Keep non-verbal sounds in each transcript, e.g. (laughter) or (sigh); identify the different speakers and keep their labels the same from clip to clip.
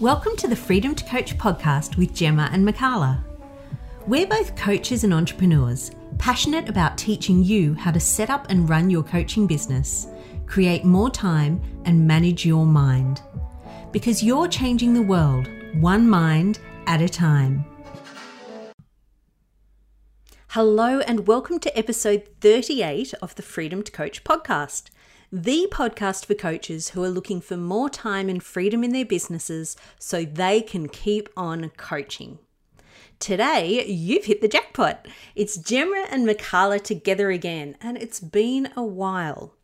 Speaker 1: Welcome to the Freedom to Coach podcast with Gemma and Mikala. We're both coaches and entrepreneurs, passionate about teaching you how to set up and run your coaching business, create more time, and manage your mind. Because you're changing the world, one mind at a time. Hello, and welcome to episode 38 of the Freedom to Coach podcast the podcast for coaches who are looking for more time and freedom in their businesses so they can keep on coaching. Today, you've hit the jackpot. It's Gemma and Mikala together again, and it's been a while.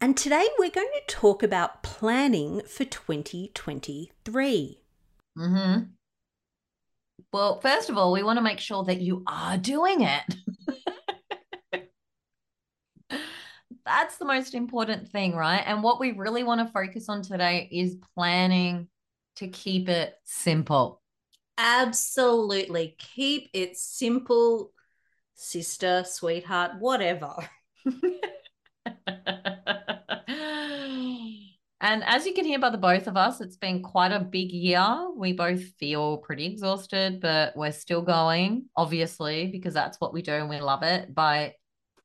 Speaker 1: And today, we're going to talk about planning for 2023.
Speaker 2: Mm-hmm. Well, first of all, we want to make sure that you are doing it. (laughs) That's the most important thing, right? And what we really want to focus on today is planning to keep it simple.
Speaker 1: Absolutely. Keep it simple, sister, sweetheart, whatever. (laughs)
Speaker 2: And as you can hear by the both of us, it's been quite a big year. We both feel pretty exhausted, but we're still going, obviously, because that's what we do and we love it. But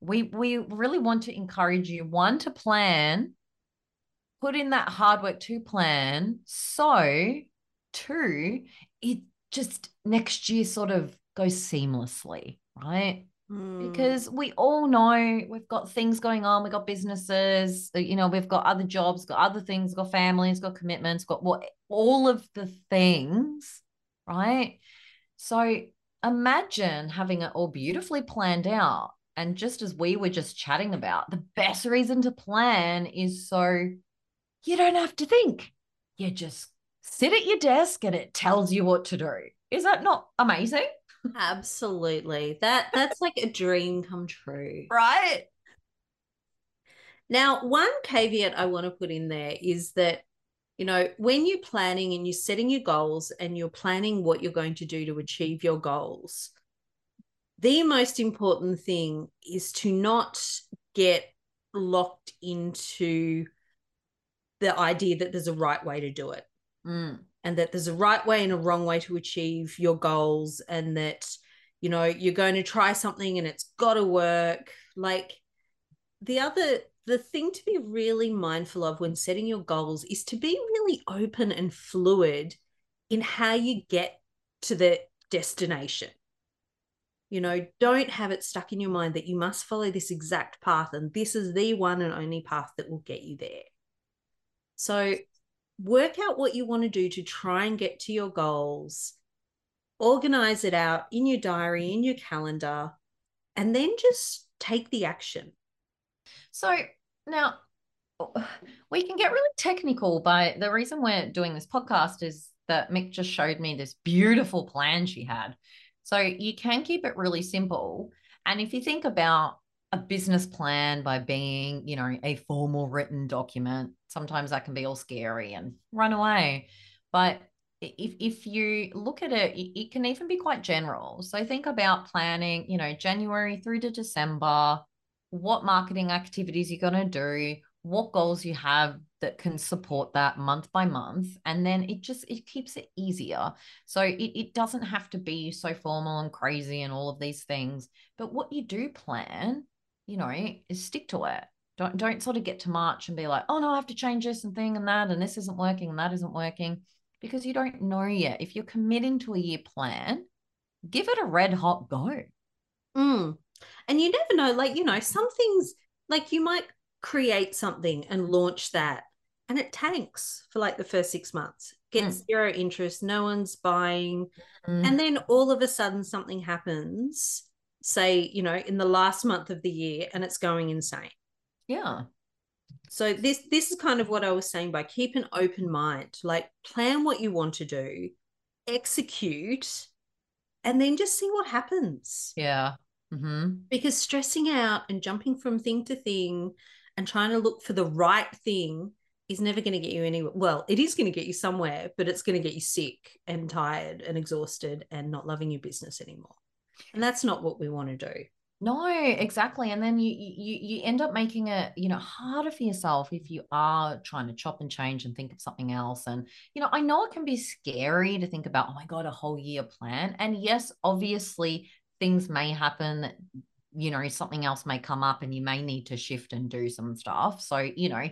Speaker 2: we we really want to encourage you one to plan put in that hard work to plan. So two it just next year sort of goes seamlessly right? Mm. because we all know we've got things going on we've got businesses uh, you know we've got other jobs got other things got families got commitments got what all of the things right? So imagine having it all beautifully planned out and just as we were just chatting about, the best reason to plan is so you don't have to think. You just sit at your desk and it tells you what to do. Is that not amazing?
Speaker 1: Absolutely. That that's like a dream come true.
Speaker 2: Right?
Speaker 1: Now, one caveat I want to put in there is that you know, when you're planning and you're setting your goals and you're planning what you're going to do to achieve your goals, the most important thing is to not get locked into the idea that there's a right way to do it.
Speaker 2: Mm.
Speaker 1: and that there's a right way and a wrong way to achieve your goals and that you know you're going to try something and it's got to work. Like the other the thing to be really mindful of when setting your goals is to be really open and fluid in how you get to the destination you know, don't have it stuck in your mind that you must follow this exact path and this is the one and only path that will get you there. So, work out what you want to do to try and get to your goals, organize it out in your diary, in your calendar, and then just take the action.
Speaker 2: So, now we can get really technical, but the reason we're doing this podcast is that Mick just showed me this beautiful plan she had so you can keep it really simple. And if you think about a business plan by being, you know, a formal written document, sometimes that can be all scary and run away. But if if you look at it, it can even be quite general. So think about planning, you know, January through to December, what marketing activities you're going to do, what goals you have that can support that month by month and then it just it keeps it easier. So it, it doesn't have to be so formal and crazy and all of these things but what you do plan you know is stick to it. Don't don't sort of get to march and be like oh no i have to change this and thing and that and this isn't working and that isn't working because you don't know yet. If you're committing to a year plan give it a red hot go.
Speaker 1: Mm. and you never know like you know some things like you might create something and launch that and it tanks for like the first six months gets mm. zero interest no one's buying mm. and then all of a sudden something happens say you know in the last month of the year and it's going insane
Speaker 2: yeah
Speaker 1: so this this is kind of what i was saying by keep an open mind like plan what you want to do execute and then just see what happens
Speaker 2: yeah mm-hmm.
Speaker 1: because stressing out and jumping from thing to thing and trying to look for the right thing is never going to get you anywhere. Well, it is going to get you somewhere, but it's going to get you sick and tired and exhausted and not loving your business anymore. And that's not what we want to do.
Speaker 2: No, exactly. And then you you you end up making it, you know, harder for yourself if you are trying to chop and change and think of something else. And, you know, I know it can be scary to think about, oh my God, a whole year plan. And yes, obviously things may happen, you know, something else may come up and you may need to shift and do some stuff. So, you know,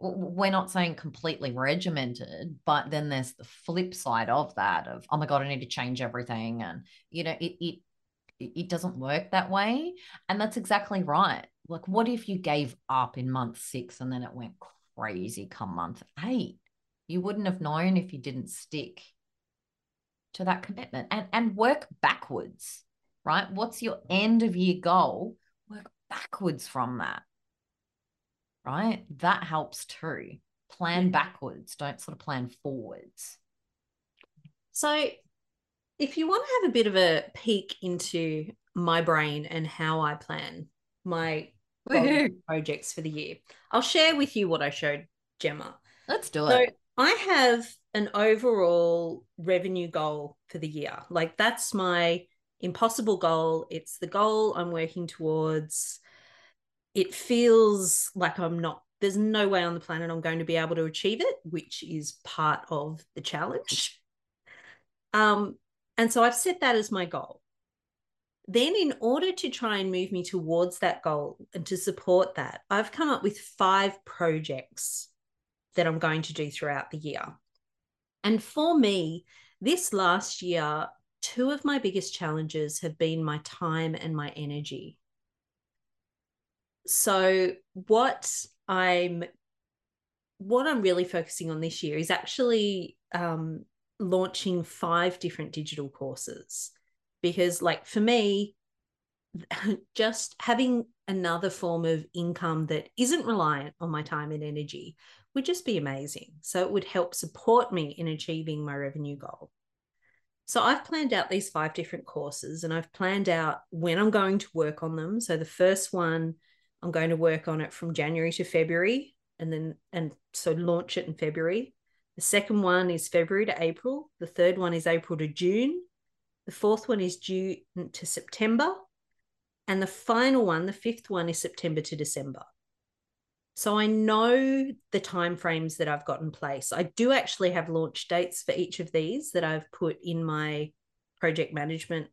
Speaker 2: we're not saying completely regimented, but then there's the flip side of that of, oh my God, I need to change everything. And, you know, it, it it doesn't work that way. And that's exactly right. Like, what if you gave up in month six and then it went crazy come month eight? You wouldn't have known if you didn't stick to that commitment and, and work backwards, right? What's your end of year goal? Work backwards from that, right? That helps too. Plan backwards, don't sort of plan forwards.
Speaker 1: So if you want to have a bit of a peek into my brain and how I plan my projects for the year, I'll share with you what I showed Gemma.
Speaker 2: Let's do it. So
Speaker 1: I have an overall revenue goal for the year. Like that's my impossible goal. It's the goal I'm working towards. It feels like I'm not, there's no way on the planet I'm going to be able to achieve it, which is part of the challenge. Um, and so I've set that as my goal. Then, in order to try and move me towards that goal and to support that, I've come up with five projects that I'm going to do throughout the year. And for me, this last year, two of my biggest challenges have been my time and my energy. So, what I'm what I'm really focusing on this year is actually um, launching five different digital courses. Because like for me (laughs) just having another form of income that isn't reliant on my time and energy would just be amazing. So it would help support me in achieving my revenue goal so I've planned out these five different courses and I've planned out when I'm going to work on them. So the first one, I'm going to work on it from January to February and then, and so launch it in February. The second one is February to April. The third one is April to June. The fourth one is June to September. And the final one, the fifth one, is September to December. So I know the timeframes that I've got in place. I do actually have launch dates for each of these that I've put in my project management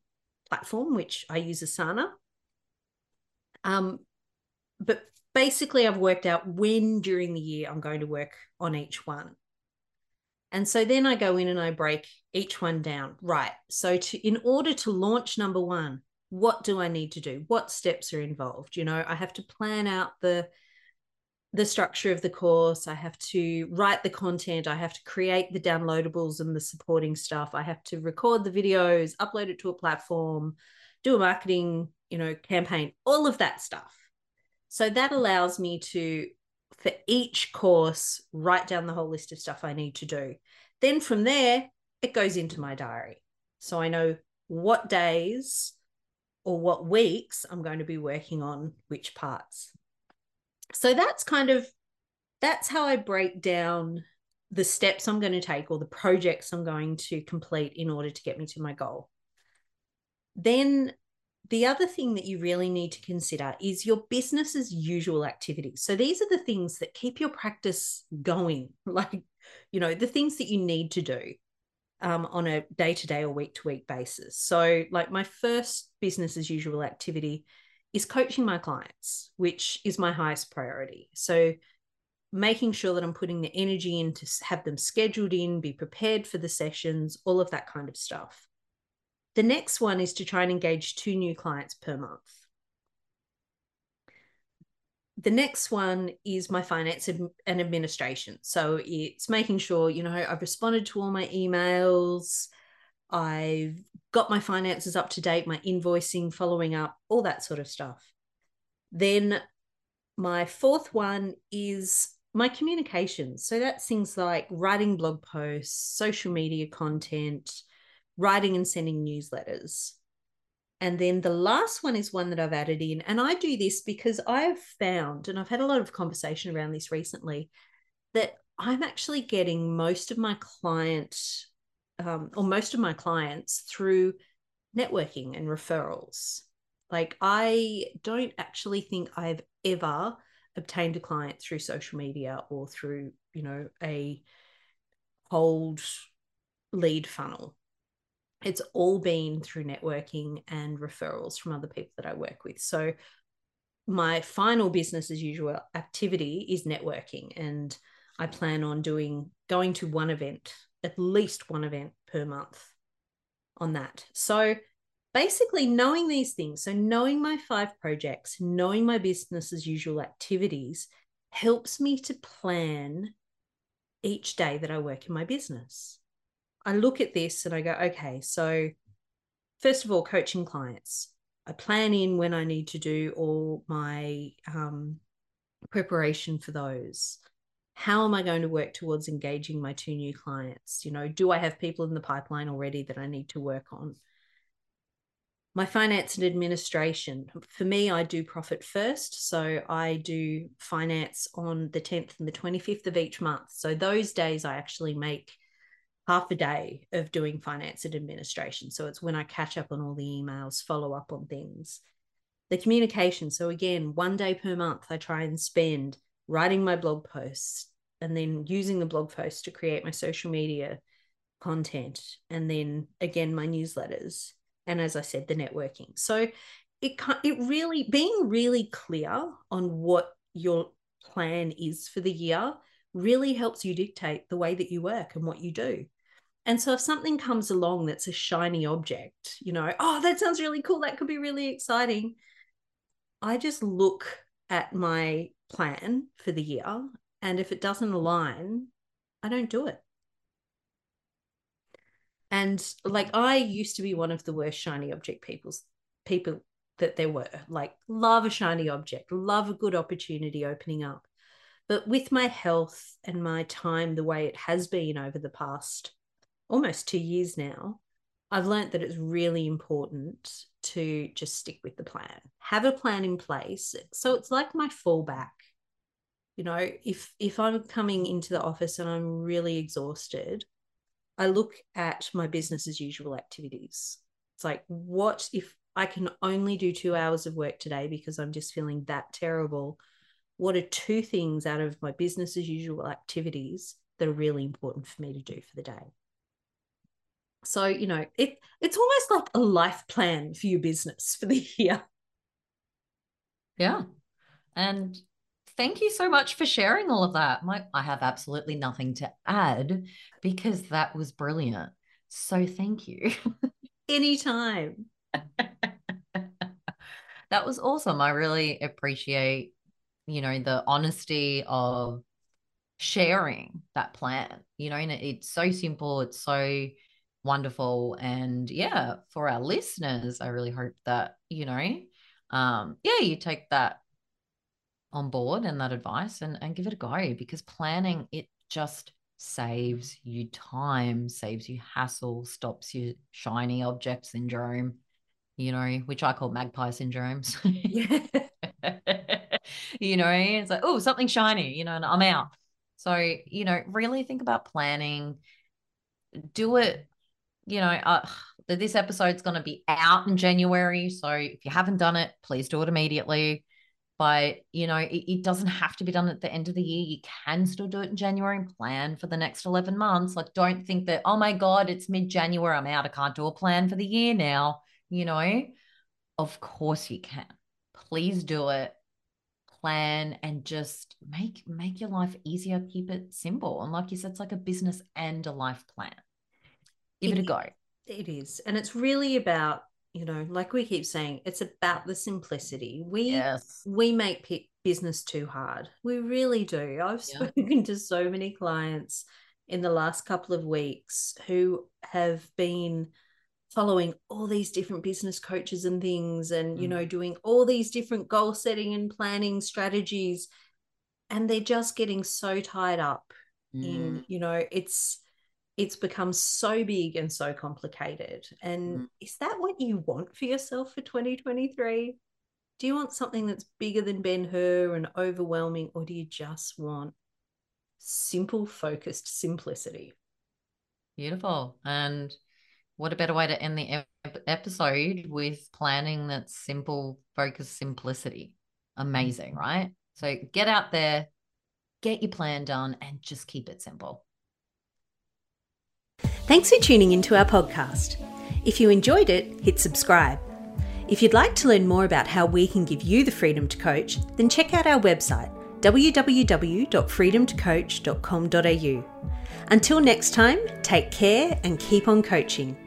Speaker 1: platform, which I use Asana. Um, but basically, I've worked out when during the year I'm going to work on each one. And so then I go in and I break each one down. Right. So to in order to launch number 1, what do I need to do? What steps are involved? You know, I have to plan out the the structure of the course. I have to write the content. I have to create the downloadables and the supporting stuff. I have to record the videos, upload it to a platform, do a marketing, you know, campaign, all of that stuff. So that allows me to for each course, write down the whole list of stuff I need to do. Then from there, it goes into my diary. So I know what days or what weeks I'm going to be working on which parts. So that's kind of that's how I break down the steps I'm going to take or the projects I'm going to complete in order to get me to my goal. Then the other thing that you really need to consider is your business's usual activities. So these are the things that keep your practice going, (laughs) like, you know, the things that you need to do um, on a day to day or week to week basis. So, like, my first business as usual activity is coaching my clients, which is my highest priority. So, making sure that I'm putting the energy in to have them scheduled in, be prepared for the sessions, all of that kind of stuff. The next one is to try and engage two new clients per month. The next one is my finance and administration. So it's making sure, you know, I've responded to all my emails, I've got my finances up to date, my invoicing, following up, all that sort of stuff. Then my fourth one is my communications. So that's things like writing blog posts, social media content, writing and sending newsletters. And then the last one is one that I've added in. And I do this because I've found, and I've had a lot of conversation around this recently, that I'm actually getting most of my client um, or most of my clients through networking and referrals. Like, I don't actually think I've ever obtained a client through social media or through, you know, a cold lead funnel. It's all been through networking and referrals from other people that I work with. So, my final business as usual activity is networking. And I plan on doing going to one event, at least one event per month on that. So, basically knowing these things so knowing my five projects knowing my business as usual activities helps me to plan each day that i work in my business. I look at this and i go okay so first of all coaching clients. I plan in when i need to do all my um, preparation for those how am i going to work towards engaging my two new clients? You know do i have people in the pipeline already that i need to work on? My finance and administration for me i do profit first. So i do finance on the 10th and the 25th of each month. So those days i actually make half a day of doing finance and administration. So it's when i catch up on all the emails follow up on things. The communication. So again one day per month i try and spend writing my blog posts and then using the blog posts to create my social media content and then again my newsletters and as I said, the networking. So it it really being really clear on what your plan is for the year really helps you dictate the way that you work and what you do. And so if something comes along that's a shiny object, you know, oh, that sounds really cool, that could be really exciting. I just look at my plan for the year and if it doesn't align, I don't do it. And like I used to be one of the worst shiny object people's people that there were. Like love a shiny object, love a good opportunity opening up. But with my health and my time the way it has been over the past almost two years now, I've learned that it's really important to just stick with the plan. Have a plan in place. So it's like my fallback. You know, if if I'm coming into the office and I'm really exhausted, I look at my business as usual activities. It's like, what if I can only do two hours of work today because I'm just feeling that terrible? What are two things out of my business as usual activities that are really important for me to do for the day? So, you know, it it's almost like a life plan for your business for the (laughs) year.
Speaker 2: Yeah. And thank you so much for sharing all of that. My, I have absolutely nothing to add because that was brilliant. So thank you. (laughs)
Speaker 1: Anytime. (laughs)
Speaker 2: that was awesome. I really appreciate, you know, the honesty of sharing that plan. You know, and it's so simple, it's so wonderful. And yeah, for our listeners, I really hope that, you know, um, yeah, you take that on board and that advice and, and give it a go because planning it just saves you time, saves you hassle, stops you shiny object syndrome, you know, which I call magpie syndromes. (laughs) you know, it's like, oh, something shiny, you know, and I'm out. So, you know, really think about planning. Do it, you know, uh, (sighs) this episode's going to be out in January. So if you haven't done it, please do it immediately. But you know it, it, doesn't have to be done at the end of the year. You can still do it in january and plan for the next 11 months. Like don't think that oh my god it's mid-january i'm out i can't do a plan for the year now. You know? Of course you can. Please do it. Plan and just make make your life easier keep it simple. And like you said it's like a business and a life plan give it, it a go
Speaker 1: it is and it's really about you know like we keep saying it's about the simplicity we yes. we make p- business too hard we really do i've yeah. spoken to so many clients in the last couple of weeks who have been following all these different business coaches and things and mm. you know doing all these different goal setting and planning strategies and they're just getting so tied up mm. in you know it's it's become so big and so complicated. And mm. is that what you want for yourself for 2023? Do you want something that's bigger than Ben Hur and overwhelming, or do you just want simple, focused simplicity?
Speaker 2: Beautiful. And what a better way to end the ep- episode with planning that's simple, focused simplicity. Amazing, right? So get out there, get your plan done, and just keep it simple.
Speaker 1: Thanks for tuning into our podcast. If you enjoyed it, hit subscribe. If you'd like to learn more about how we can give you the freedom to coach, then check out our website www.freedomtocoach.com.au. Until next time, take care and keep on coaching.